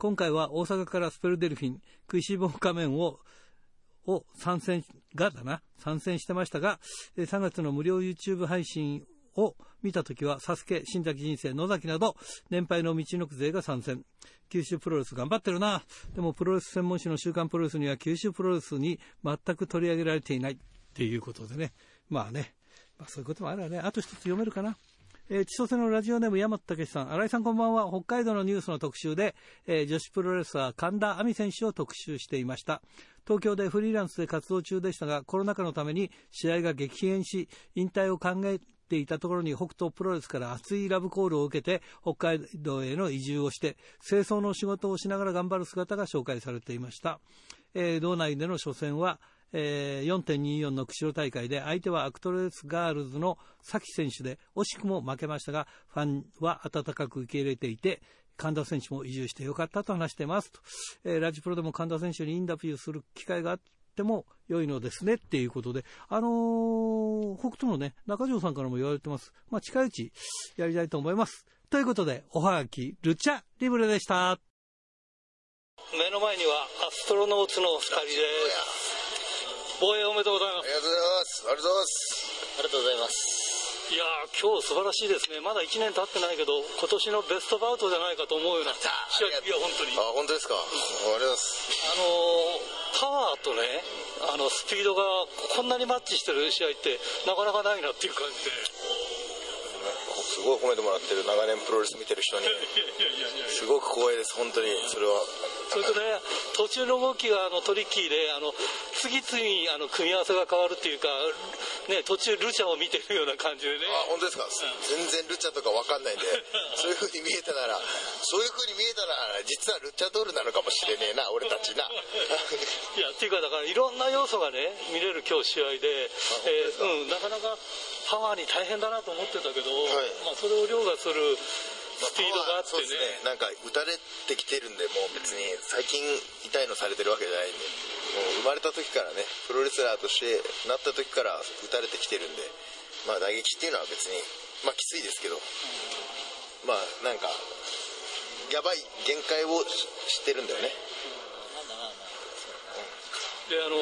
今回は大阪からスペルデルフィン、食いしぼ仮面をを参戦がだな、参戦してましたが、3月の無料 YouTube 配信を見たときは、サスケ、新崎人生、野崎など、年配の道のく勢が参戦。九州プロレス頑張ってるな。でもプロレス専門誌の週刊プロレスには九州プロレスに全く取り上げられていないっていうことでね。まあね、まあそういうこともあるわね。あと一つ読めるかな。えー、千歳のラジオネーム山田武さん、新井さんこんばんは。北海道のニュースの特集で、えー、女子プロレスラー神田亜美選手を特集していました。東京でフリーランスで活動中でしたが、コロナ禍のために試合が激変し、引退を考えていたところに北東プロレスから熱いラブコールを受けて北海道への移住をして清掃の仕事をしながら頑張る姿が紹介されていました、えー、道内での初戦はえー、4.24の釧路大会で相手はアクトレスガールズのサキ選手で惜しくも負けましたがファンは温かく受け入れていて、神田選手も移住してよかったと話してますと、えー、ラジプロでも神田選手にインタビューする機会があっても良いのですねっていうことで、あのー、北斗のね、中条さんからも言われてます。まあ、近いうちやりたいと思います。ということで、おはがき、ルチャリブレでした。目の前にはアストロノーツの二人です。防衛おめでとうございます。ありがとうございます。ありがとうございます。ありがとうございます。いや今日素晴らしいですね、まだ1年経ってないけど、今年のベストバウトじゃないかと思うような試合、いや、本当に。あ、本当ですか、ありがとうございます。あのパワーとね、あのスピードがこんなにマッチしてる試合って、なかなかないなっていう感じで。すごい褒めてもらってる長年プロレス見てる人にすごく光栄です本当にそれはそれとね途中の動きがあのトリッキーであの次々にあの組み合わせが変わるっていうかね、途中ルチャを見てるような感じでね。あ、本当ですか、うん、全然ルチャとかわかんないんで、そういう風に見えたなら、そういう風に見えたら、実はルチャドールなのかもしれねえな、俺たちな。いや、っていうか、だからいろんな要素がね、見れる今日試合で、えー、うん、なかなかパワーに大変だなと思ってたけど、はい、まあ、それを凌駕する、スピードがあってね,、ね。なんか打たれてきてるんでもう別に最近痛いのされてるわけじゃないんで。もう生まれた時からねプロレスラーとしてなった時から打たれてきてるんで。まあ打撃っていうのは別にまあきついですけど、まあなんかやばい限界を知ってるんだよね、であの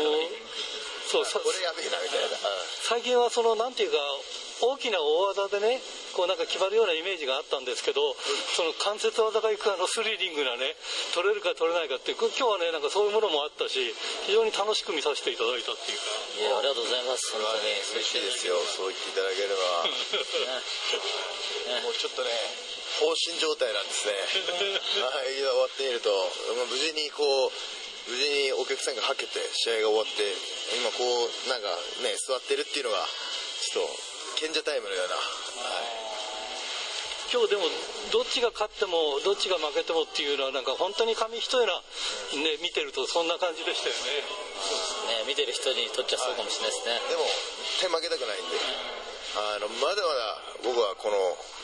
そうこれやべえなみたいな。最近はそのなんていうか大きな大技でねこうなんか決まるようなイメージがあったんですけど、その関節技がいくあのスリリングなね取れるか取れないかって今日はねなんかそういうものもあったし非常に楽しく見させていただいたっていう。かいやありがとうございます。それはね嬉しいですよ。そう言っていただければ。もうちょっとね放心状態なんですね。[LAUGHS] はい終わってみると、まあ、無事にこう無事にお客さんがはけて試合が終わって今こうなんかね座ってるっていうのがちょっと賢者タイムのような、はい今日でもどっちが勝ってもどっちが負けてもっていうのはなんか本当に紙一重な、ね、見てるとそんな感じでしたよね。そうですね。見てる人にとっちゃそうかもしれないですね、でも手負けたくないんで。あのまだまだ僕はこの、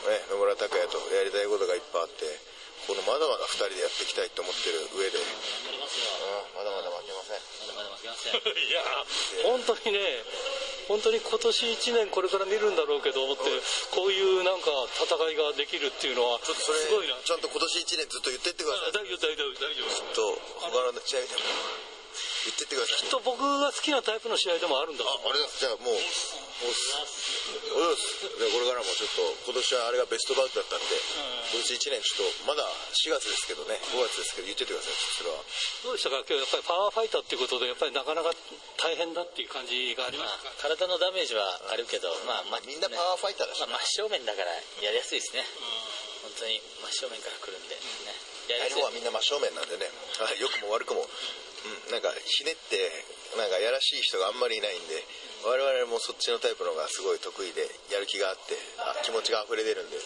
ね、野村拓哉とやりたいことがいっぱいあってこのまだまだ2人でやっていきたいと思ってる上で、うん、まだまだ負けません。まだまだ負けません。[LAUGHS] いや本当にね本当に今年1年これから見るんだろうけど思って、こういうなんか戦いができるっていうのは、ちょっとそれ、すごいな。ちゃんと今年1年ずっと言ってってください。大丈夫、大丈夫、大丈夫。ちょっと、他の試合でも。言ってってください。きっと僕が好きなタイプの試合でもあるんだあ、あれだ、じゃあもう、おうでこれからもちょっと今年はあれがベストバウトだったんで、今年1年ちょっとまだ4月ですけどね5月ですけど言っててください。それは。どうでしたか？今日やっぱりパワーファイターっていうことでやっぱりなかなか大変だっていう感じがありますか、まあ、体のダメージはあるけど、まあ、まあ、みんなパワーファイターだし、ね、まあ、真正面だからやりやすいですね、うん、本当に真正面から来るんで、ね、やりやすい。はみんな真正面なんでね。良くも悪くも、なんかひねってなんかやらしい人があんまりいないんで我々もそっちのタイプの方がすごい得意でやる気があってあ気持ちが溢れ出るんで。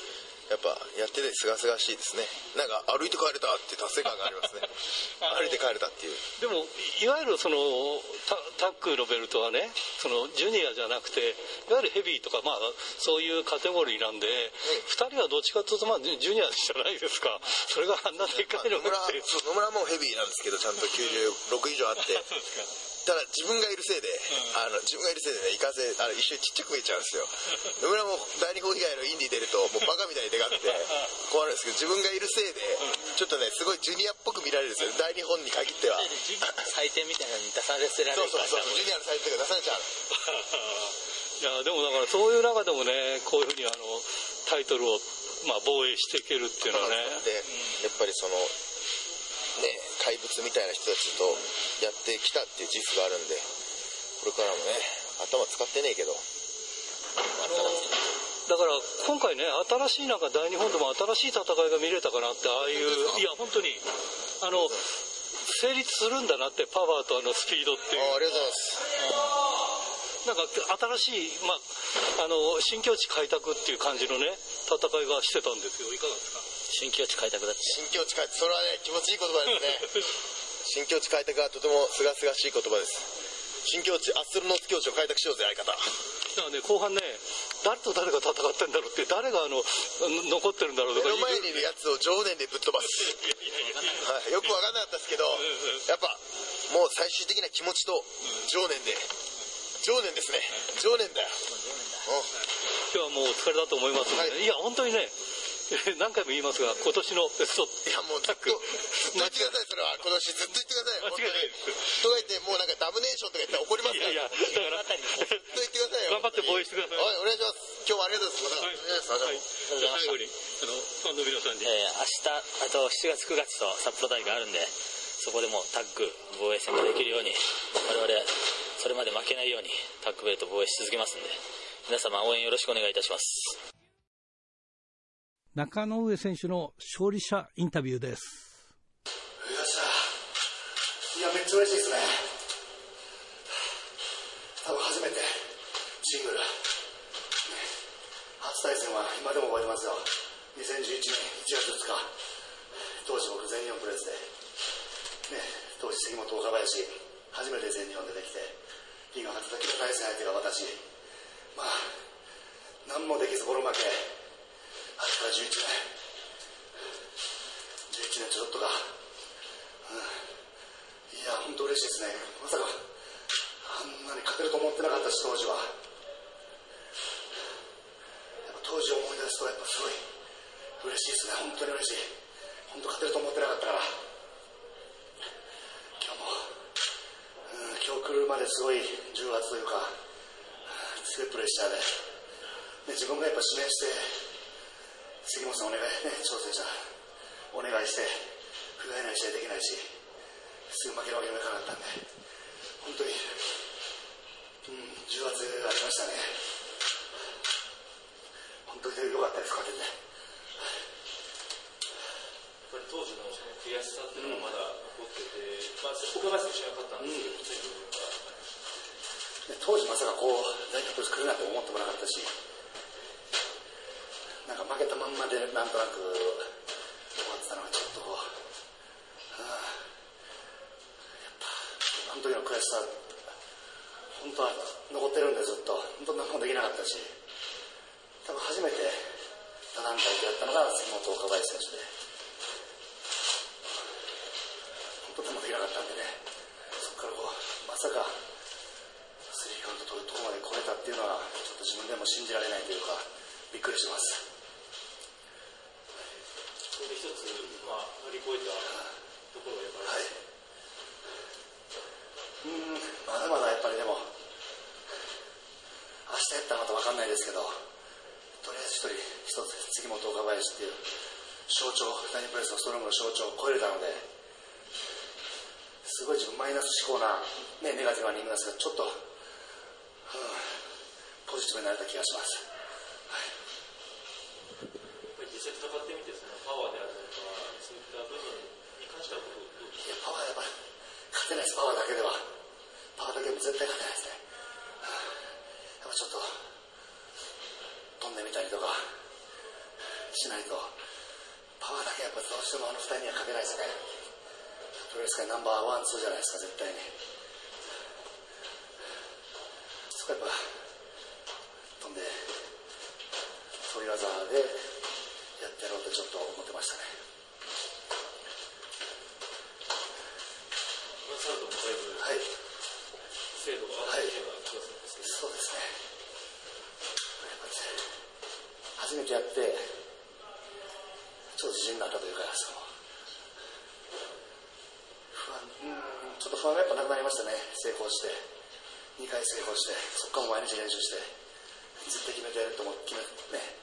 やっぱやっててすがすがしいですね。なんか歩いて帰れたって達成感がありますね。[LAUGHS] 歩いて帰れたっていう。でもいわゆるそのタックのベルトはねそのジュニアじゃなくていわゆるヘビーとかまあそういうカテゴリーなんで、うん、2人はどっちかというとまあジュニアじゃないですか。それがあんなでっかいのが野村もヘビーなんですけどちゃんと96以上あって [LAUGHS] ただ自分がいるせいで、あの自分がいるせいでね、行かせ、あの一瞬ちっちゃく見えちゃうんですよ。[LAUGHS] 野村も大日本以外のインディ出ると、もうバカみたいにでかくて、[LAUGHS] 困るんですけど、自分がいるせいで、ちょっとね、すごいジュニアっぽく見られるんですよ、大日本に限っては。採点みたいなのに出されせられるそうそうそう、ジュニアの採点が出されちゃう。[LAUGHS] いや、でもだからそういう中でもね、こういうふうにあの、タイトルを、まあ、防衛していけるっていうのはね。で、やっぱりその、ね、怪物みたいな人たちとやってきたっていう自負があるんで、これからもね、頭使ってねえけど。だから今回ね、新しいなんか大日本でも新しい戦いが見れたかなって、ああいう、いや、本当に、あの、成立するんだなって、パワーとあのスピードっていう。あありがとうございます。なんか新しい、まあ、あの、新境地開拓っていう感じのね、戦いがしてたんですよ。いかがですか？新境地開拓だって。新境地開拓、それはね、気持ちいい言葉ですね。[LAUGHS] 新境地開拓はとてもすがすがしい言葉です。新境地、アストロノーツ境地を開拓しようぜ、相方。だからね、後半ね、誰と誰が戦ってんだろうって誰があの残ってるんだろうとか。目の前にいるやつを常年でぶっ飛ばす、はい、よく分かんなかったですけどやっぱもう最終的な気持ちと常年で。常年ですね。常年だよ。今日はもうお疲れだと思いますので、はい、いや本当にね [LAUGHS] 何回も言いますが、今年のベストいや、もうずっと、ずっと言ってください、それは。今年ずっと言ってください。間違いないです。とか言って、もうなんかダムネーションとか言ったら怒りますから。いやいや、だから、ずっと言ってくださいよ。頑張って防衛してください。はい、お願いします。今日はありがとうございます。はい、はい、じゃあ最後に、あの、ファンの皆さんに。えー、明日、あと7月9月と札幌大会あるんで、そこでもタッグ防衛戦ができるように、我々、それまで負けないようにタッグベルト防衛し続けますんで、皆様応援よろしくお願いいたします。中野上選手の勝利者インタビューです。よっしゃ。いや、めっちゃ嬉しいですね。多分初めてシングル。初対戦は今でも覚えてますよ。2011年1月2日。当時僕全日本プレスで、ね、当時杉本岡林、初めて全日本出てきて、銀河初時の対戦相手が私。まあ、何もできずボロ負け。あれから11年11年ちょっとか、うん、いや本当嬉しい。ですね。まさかあんなに勝てると思ってなかったし当時はやっぱ当時思い。出すとやっぱすごい。嬉しいですね。本当に嬉しい。本当勝てると思ってなかったから今日も、うん、今日来るまですごい。重圧とい。うか強い。プレッシャーで、ね、自分がやっぱ指名して杉本さんお願いね挑戦者。お願いして不甲斐ない試合できないしすぐ負けるわけにもいかなかったんで。本当に、うん、重圧がありましたね。本当に良かったです勝てて、やっぱり当時のその悔しさっていうのがまだ残ってて、うん、まあ、岡林選手は勝ったんですけど、うん、当時まさかこう大学来るなんて思ってもなかったしか負けたまんまでなんとなく終わってたのがちょっと。こう、やっぱあの時の悔しさ本当は残ってるんでずっと。本当何もできなかったし多分初めて他団体でやったのが杉本岡林選手で本当でもできなかったんでねそこからこうまさかスリーカウント取るとこまで超えたっていうのはちょっと自分でも信じられないというかびっくりしてます。それで一つ、まあ、乗り越えたところがやっぱり、はい、うんまだまだやっぱりでも明日やったらまた分かんないですけどとりあえず一人一つ杉本岡林っていう象徴ダニプレスのストロングの象徴を超えれたのですごい自分マイナス思考な、ね、ネガティブな人間ですけどちょっと、うん、ポジティブになれた気がします。実際戦ってみてパワーであるとか、そういった部分に関してはどういや、パワーやっぱり、勝てないです、パワーだけでは。パワーだけでも絶対勝てないですね。やっぱちょっと、飛んでみたりとか、しないと、パワーだけやっぱどうしてもあの二人には勝てないですね。プロレス界ナンバーワン、ツーじゃないですか、絶対に。そこやっぱ、飛んで、そういう技で、やってやろうとちょっと思ってましたね。はい。精度がはい。そうですね。初めてやって、ちょっと自信になったというか、その不安、うん、ちょっと不安がやっぱなくなりましたね、成功して。2回成功して、そこからも毎日練習して、絶対決めてやると思って、決め、ね、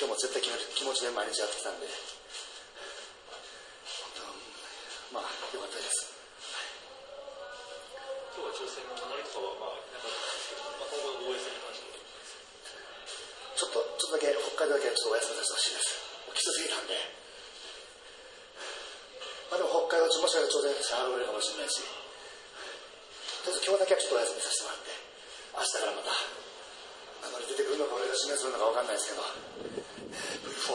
今日も絶対気持ちで毎日やってきたんで、まあ、よかったです。今日は挑戦の名乗りとかは、まあ、なかったですけど、まあ、今後の防衛戦に関してちょっと、ちょっとだけ、北海道だけちょっとお休みさせてほしいです。きつすぎたんで。まあでも北海道もしかしたら挑戦して現れるかもしれないし、とりあえず今日だけはちょっとお休みさせてもらって、明日からまた、名乗り出てくるのか俺が指名するのか分かんないですけど、V4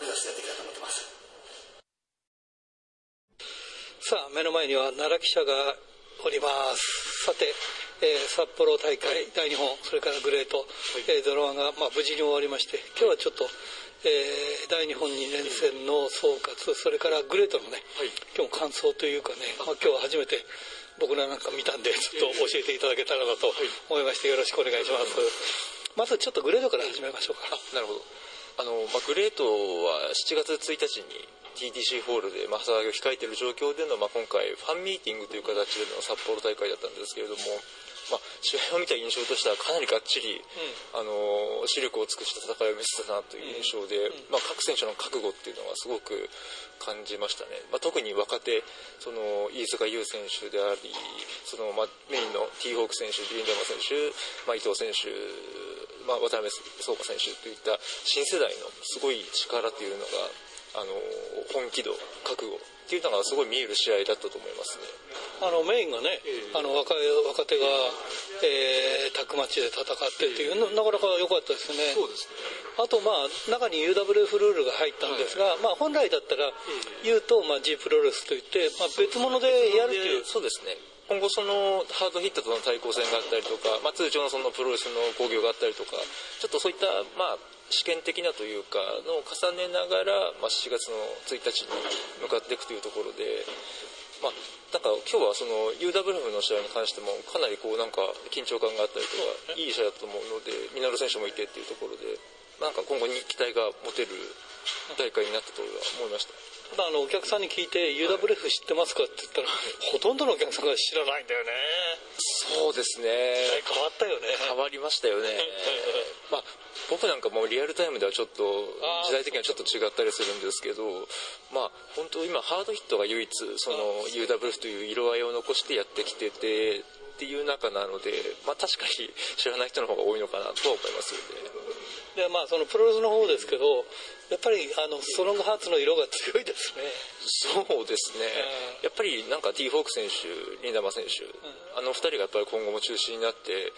目指してやっていきたいと思ってます。さあ目の前には奈良記者がおります。さて、えー、札幌大会大日本それからグレート、はい、えー、ドロワンが、まあ、無事に終わりまして今日はちょっと、えー、大日本2連戦の総括それからグレートのね、はい、今日も感想というかね、まあ、今日は初めて僕らなんか見たんでちょっと教えていただけたらなと思いましてよろしくお願いしますまずちょっとグレートから始めましょうか。なるほど。あの、まあ、グレートは7月1日に TTC ホールで、まあ、騒ぎを控えている状況での、まあ、今回ファンミーティングという形での札幌大会だったんですけれども、まあ、試合を見た印象としてはかなりがっちり、うん、あの視力を尽くした戦いを見せたなという印象で、うん、まあ、各選手の覚悟っていうのはすごく感じましたね、まあ、特に若手その飯塚優選手でありその、まあ、メインのティーホーク選手リンダマ選手、まあ、伊藤選手まあ、渡辺壮香選手といった新世代のすごい力というのがあの本気度覚悟っていうのがすごい見える試合だったと思いますね。あのメインがね、えー、あの若い若手が、えー、タッグマッチで戦ってっていう、えー、なかなか良かったですね。そうですね。あとまあ中に UWF ルールが入ったんですが、はい、まあ本来だったら U とまあ G プロレスといって、まあ、別物でやるっていう。そうですね。今後そのハードヒットとの対抗戦があったりとか、まあ、通常のそのプロレスの興行があったりとかちょっとそういったまあ試験的なというかのを重ねながら、まあ、7月の1日に向かっていくというところで、まあ、なんか今日はその UWF の試合に関してもかなりこうなんか緊張感があったりとかいい試合だと思うのでミナル選手もいてっていうところでなんか今後に期待が持てる大会になったと思いました。ただあのお客さんに聞いて UWF 知ってますかって言ったら、ほとんどのお客さんが知らないんだよね。そうですね。変わったよね。変わりましたよね。[LAUGHS] まあ僕なんかもうリアルタイムではちょっと時代的にはちょっと違ったりするんですけどまあ本当今ハードヒットが唯一その UWF という色合いを残してやってきててっていう中なので、まあ、確かに知らない人の方が多いのかなとは思いますよね。でまあそのプロレスの方ですけどやっぱりあのストロングハーツの色が強いですね。そうですね、やっぱりなんか T フォーク選手リンダマ選手、うん、あの2人がやっぱり今後も中心になって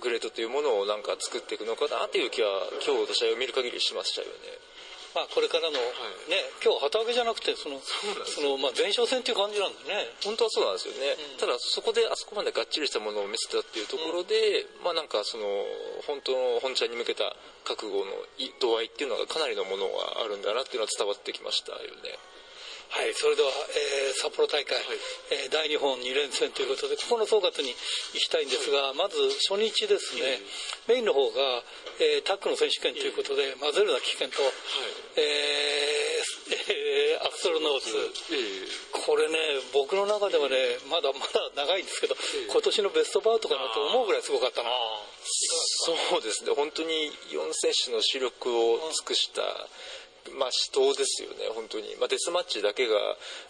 グレートというものをなんか作っていくのかなという気は今日の試合を見る限りしましたよねまあ、これからの、ね、今日旗揚げじゃなくてそのその、まあ、前哨戦っていう感じなんだね。本当はそうなんですよね、うん、ただそこであそこまでがっちりしたものを見せたっていうところで、うん、まあなんかその本当の本ちゃんに向けた覚悟の度合いっていうのがかなりのものがあるんだなっていうのは伝わってきましたよねはい、それでは、えー、札幌大会、はい、えー、大日本2連戦ということで、ここの総括に行きたいんですが、まず初日ですね、メインの方が、えー、タックの選手権ということで、混ぜるな危険と、はい、えー、アクソルノーズ、これね、僕の中ではね、まだまだ長いんですけど、今年のベストバウトかなと思うぐらいすごかったな。そうですね、本当に4選手の視力を尽くした、まあ、死闘ですよね、本当に。まあ、デスマッチだけが、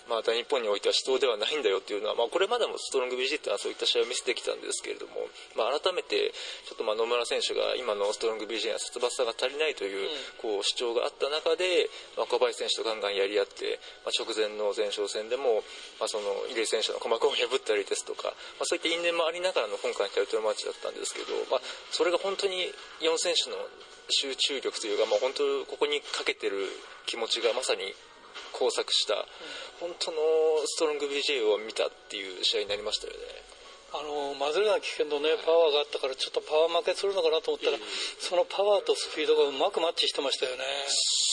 まあ、大日本においては死闘ではないんだよっていうのは、まあ、これまでもストロング BG っていうのはそういった試合を見せてきたんですけれども、まあ、改めて、ちょっとまあ野村選手が今のストロング BG には殺伐さが足りないという、こう、主張があった中で、まあ、小林選手とガンガンやり合って、まあ、直前の前哨戦でも、まあ、その、入江選手の鼓膜を破ったりですとか、まあ、そういった因縁もありながらの今回のタイトルマッチだったんですけど、まあ、それが本当に4選手の集中力というか、まあ、本当ここにかけてる気持ちがまさに交錯した、本当のストロング BJ を見たっていう試合になりましたよね。あのマズレナ危険のねパワーがあったからちょっとパワー負けするのかなと思ったら、そのパワーとスピードがうまくマッチしてましたよね。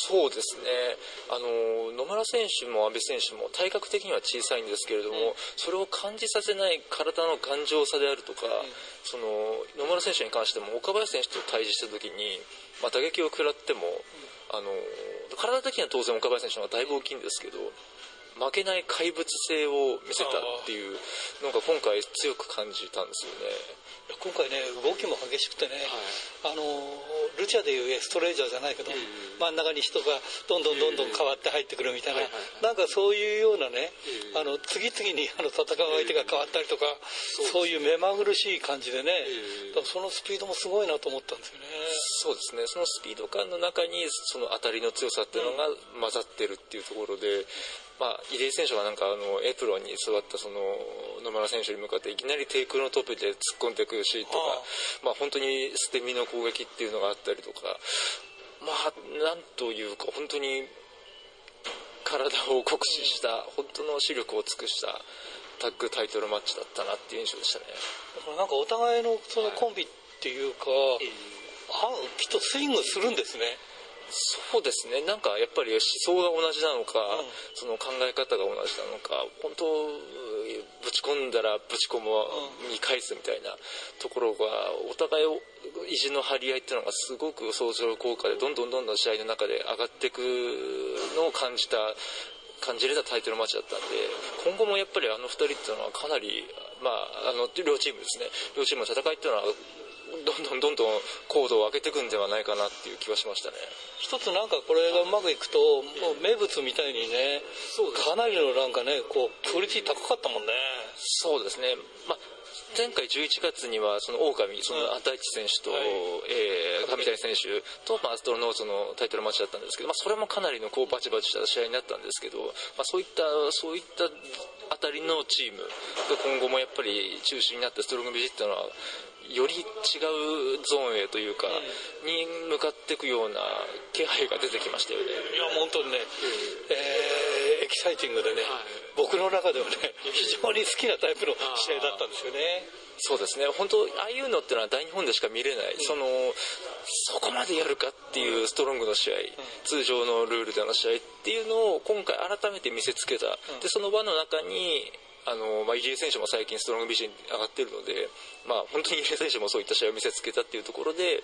そうですね。あの野村選手も阿部選手も体格的には小さいんですけれども、うん、それを感じさせない体の頑丈さであるとか、うん、その野村選手に関しても岡林選手と対峙した時に、まあ、打撃を食らっても、うん、あの体的には当然岡林選手の方がだいぶ大きいんですけど負けない怪物性を見せたっていうのが今回強く感じたんですよね。今回ね動きも激しくてね、はい、あのルチャでいうエストレージャーじゃないけど、うん、真ん中に人がどんどんどんどん変わって入ってくるみたいな、なんかそういうようなね、あの次々に [LAUGHS] あの戦う相手が変わったりとか、そういう目まぐるしい感じでね、そのスピードもすごいなと思ったんですよね。そうですね。そのスピード感の中にその当たりの強さっていうのが混ざってるっていうところで、まあ、入江選手がなんかあのエプロンに座ったその野村選手に向かっていきなりテイクのトップで突っ込んでいくシーンとかまあ、本当に捨て身の攻撃っていうのがあったりとかまあなんというか本当に体を酷使した本当の視力を尽くしたタッグタイトルマッチだったなっていう印象でしたね。なんかお互いのそのコンビっていうか、はい、きっとスイングするんですねそうですね。なんかやっぱり思想が同じなのか、うん、その考え方が同じなのか本当ぶち込んだらぶち込むに返すみたいなところがお互い意地の張り合いっていうのがすごく相乗効果でどんどんどんどん試合の中で上がっていくのを感じた感じれたタイトルマッチだったんで今後もやっぱりあの2人っていうのはかなり、まあ、あの両チームですね。両チームの戦いっていうのはどんどんどんどん高度を上げていくんではないかなっていう気はしましたね。一つなんかこれがうまくいくともう名物みたいにねかなりのなんかねこうクオリティ高かったもんね。そうですね、まあ前回11月にはその狼その大地選手と、はい、えー、上谷選手と、まあ、アストロノーツのタイトルマッチだったんですけど、まあ、それもかなりのこうバチバチした試合になったんですけど、まあ、そういったそういったあたりのチームが今後もやっぱり中心になってストロングビジットのはより違うゾーンへというか、に向かっていくような気配が出てきましたよね。いや、本当にね、えー、エキサイティングでね、はい、僕の中ではね、非常に好きなタイプの試合だったんですよね。そうですね、本当、ああいうのってのは大日本でしか見れない、うん、その、そこまでやるかっていうストロングの試合、うん、通常のルールでの試合っていうのを今回改めて見せつけた。うん、で、その場の中に、あの、まあ、入江選手も最近ストロングビジョンに上がってるので、まあ、本当に入江選手もそういった試合を見せつけたっていうところで、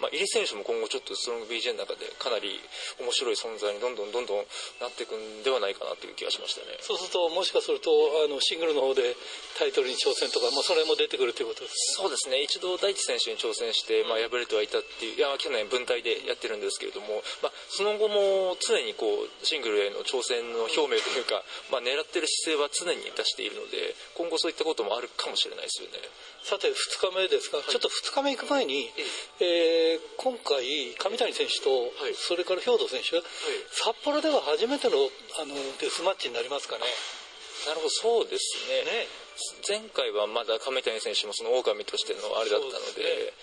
まあ、入江選手も今後ちょっとストロング BJ の中でかなり面白い存在にどんどんどんどんなっていくんではないかなという気がしましたね。そうすると、もしかすると、あの、シングルの方でタイトルに挑戦とか、まあ、それも出てくるということですそうですね。一度大地選手に挑戦して、まあ、敗れてはいたっていう、いや、去年分隊でやってるんですけれども、まあ、その後も常にこう、シングルへの挑戦の表明というか、まあ、狙ってる姿勢は常に出しているので、今後そういったこともあるかもしれないですよね。さて、2日目ですが、はい、ちょっと2日目行く前に、えー、今回、上谷選手と、はい、それから兵藤選手、はい、札幌では初めてのあのデスマッチになりますかね。なるほど、そうですね。ね前回はまだ亀谷選手もその狼としてのあれだったので、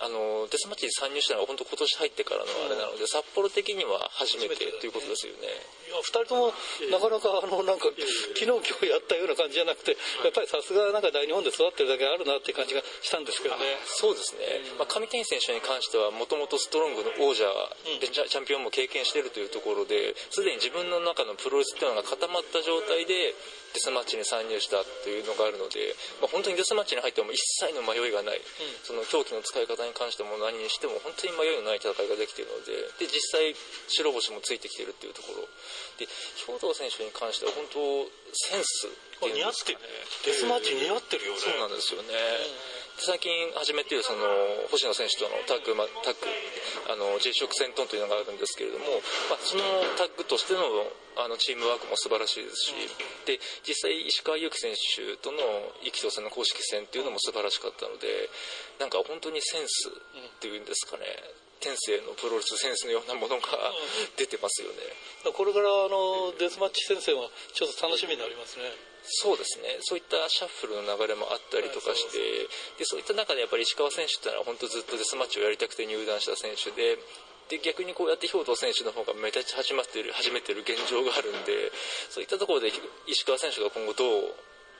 あのデスマッチに参入したのは本当今年入ってからのあれなので、札幌的には初めてということですよね。いや、二人ともなかなかあの、なんか、昨日今日やったような感じじゃなくて、やっぱりさすがなんか大日本で育ってるだけあるなっていう感じがしたんですけどね。そうですね。まあ、上谷選手に関しては、もともとストロングの王者、うん、チャンピオンも経験しているというところで、すでに自分の中のプロレスっていうのが固まった状態で、デスマッチに参入したというのがあるので、まあ、本当にデスマッチに入っても一切の迷いがない、うん、その狂気の使い方に関しても何にしても本当に迷いのない戦いができているのでで実際白星もついてきているっていうところ。で兵藤選手に関しては本当センスっていう似合ってるね。デスマッチ似合ってるよね。そうなんですよね、うん最近始めているその星野選手とのタッグ、ま、タッグあの J 色戦闘というのがあるんですけれども、まあ、そのタッグとしてのあのチームワークも素晴らしいですしで実際石川祐希選手との意気投戦の公式戦っていうのも素晴らしかったのでなんか本当にセンスっていうんですかね天性のプロレスセンスのようなものが出てますよね。これからあのデスマッチ戦線はちょっと楽しみになりますね。そうですね、そういったシャッフルの流れもあったりとかして、はい、でそういった中でやっぱり石川選手っていうのは本当ずっとデスマッチをやりたくて入団した選手で、で逆にこうやって兵藤選手の方が目立ち始まってる始めてる現状があるんでそういったところで石川選手が今後どう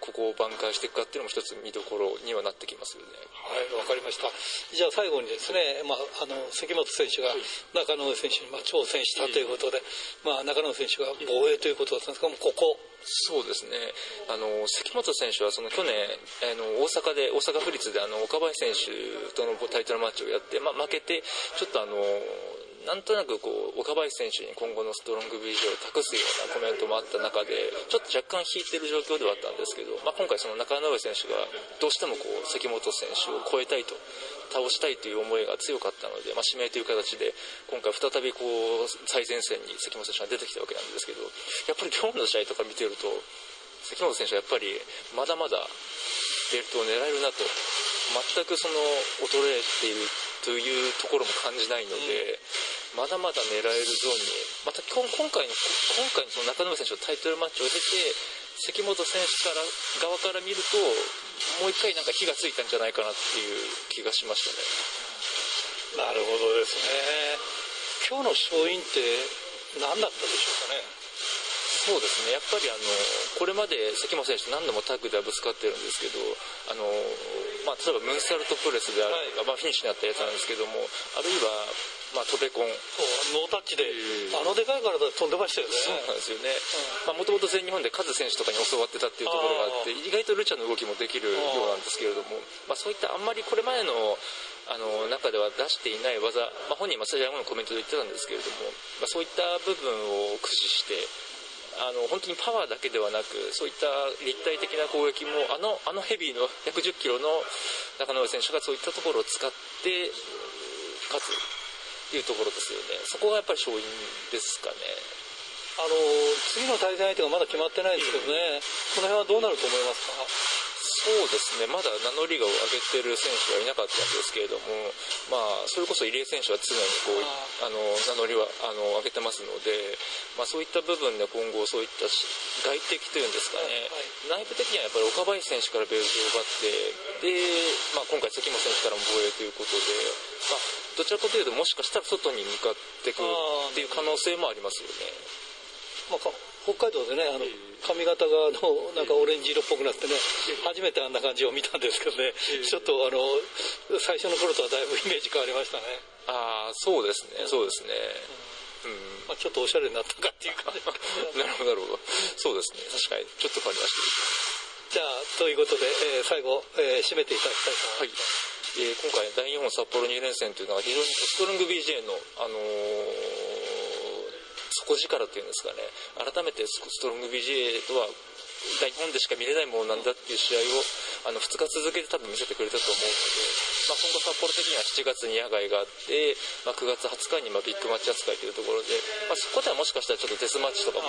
ここを挽回していくかっていうのも一つ見どころにはなってきますよね。はい、わかりました。じゃあ最後にですね、まあ、あの、関本選手が中野選手にまあ挑戦したということで、まあ、中野選手が防衛ということだったんですが、もうここ、そうですね。あの、関本選手はその去年、あの、大阪で、大阪府立であの、岡林選手とのタイトルマッチをやって、ま、負けて、ちょっとあの、なんとなくこう岡林選手に今後のストロング BJ を託すようなコメントもあった中でちょっと若干引いてる状況ではあったんですけど、まあ、今回その中野上選手がどうしてもこう関本選手を超えたいと倒したいという思いが強かったので、まあ、指名という形で今回再びこう最前線に関本選手が出てきたわけなんですけどやっぱり今日の試合とか見てると関本選手はやっぱりまだまだベルトを狙えるなと全くその衰えているというところも感じないので、まだまだ狙えるゾーンに、また今回の、今回のその中野選手のタイトルマッチを経て、関本選手から側から見ると、もう一回なんか火がついたんじゃないかなっていう気がしましたね。なるほどですね。今日の勝因って何だったでしょうかね？そうですね、やっぱりあのこれまで関本選手と何度もタッグではぶつかってるんですけど、あのまあ、例えばムーンサルトプレスであるとか、はい、まあ、フィニッシュになったやつなんですけども、あるいは、まあ、トベコン。ノータッチで、あのでかい体で飛んでましたよね。そうなんですよね。もともと全日本でカズ選手とかに教わってたっていうところがあって、意外とルチャの動きもできるようなんですけれども、まあ、そういったあんまりこれまでのあの中では出していない技、まあ、本人もそれのコメントで言ってたんですけれども、まあ、そういった部分を駆使してあの本当にパワーだけではなくそういった立体的な攻撃もあのあのヘビーの110キロの中野選手がそういったところを使って勝つというところですよね。そこがやっぱり勝因ですかね。あの次の対戦相手がまだ決まってないですけどね、この辺はどうなると思いますか？そうですね、まだ名乗りが上げてる選手はいなかったんですけれども、まあ、それこそ入江選手は常にこうあの名乗りはあの上げてますので、まあ、そういった部分で今後、そういった外敵というんですかね、はい、内部的にはやっぱり岡林選手からベルトを奪って、でまあ、今回、関本選手からも防衛ということで、まあ、どちらかというと、もしかしたら外に向かってくるっていう可能性もありますよね。まあ、北海道でね、あの、髪型がのなんかオレンジ色っぽくなってね、初めてあんな感じを見たんですけどね、ちょっとあの最初の頃とはだいぶイメージ変わりましたね。ああ、そうですね、そうですね。うんまあ、ちょっとおしゃれになったかっていうか、ね、[LAUGHS] なるほど、なるほど。そうですね、確かに、ちょっと変わりました。じゃあ、ということで、えー、最後、えー、締めていただきたいと思います。はい。えー、今回、大日本札幌2連戦というのは非常にストロング BJ の、あのー底力っていうんですかね、改めてストロング BGA とは大日本でしか見れないものなんだっていう試合をあの2日続けて多分見せてくれたと思うので、まあ、今後札幌的には7月に野外があって、まあ、9月20日にまビッグマッチ扱いというところで、まあ、そこではもしかしたらちょっとデスマッチとかも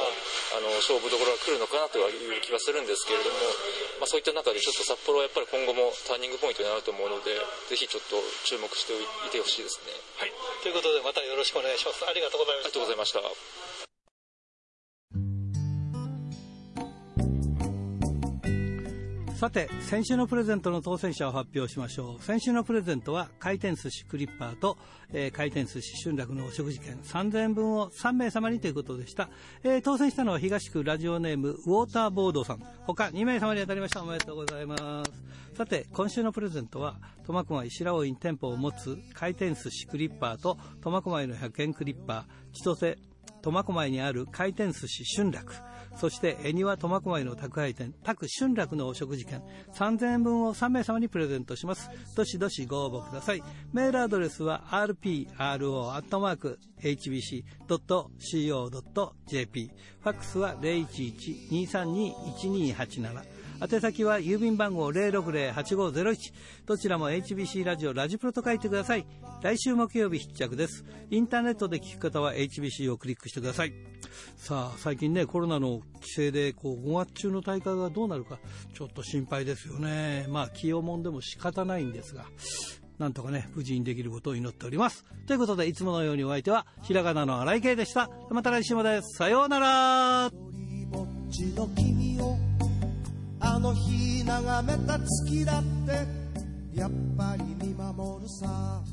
あの勝負どころが来るのかなという気はするんですけれども、まあ、そういった中でちょっと札幌はやっぱり今後もターニングポイントになると思うのでぜひちょっと注目していてほしいですね。はい、ということでまたよろしくお願いします。ありがとうございました。さて、先週のプレゼントの当選者を発表しましょう。先週のプレゼントは、回転寿司クリッパーと、えー、回転寿司春楽のお食事券3000円分を3名様にということでした。えー、当選したのは東区ラジオネームウォーターボードさん。他2名様に当たりました。おめでとうございます。さて、今週のプレゼントは、苫小牧白尾イン店舗を持つ回転寿司クリッパーと苫小牧の100円クリッパー、千歳苫小牧にある回転寿司春楽。そして恵庭苫小牧の宅配店、宅春楽のお食事券3000円分を3名様にプレゼントします。どしどしご応募ください。メールアドレスは rpro.hbc.co.jp ファックスは011-232-1287宛先は郵便番号060-8501どちらも HBC ラジオラジプロと書いてください。来週木曜日必着です。インターネットで聞く方は HBC をクリックしてください。さあ最近ねコロナの規制でこう5月中の大会がどうなるかちょっと心配ですよねまあ気をもんでも仕方ないんですがなんとかね、無事にできることを祈っております。ということで、いつものようにお相手は、ひらがなの荒井圭でした。また来週もです。さようなら。あの日眺めた月だってやっぱり見守るさ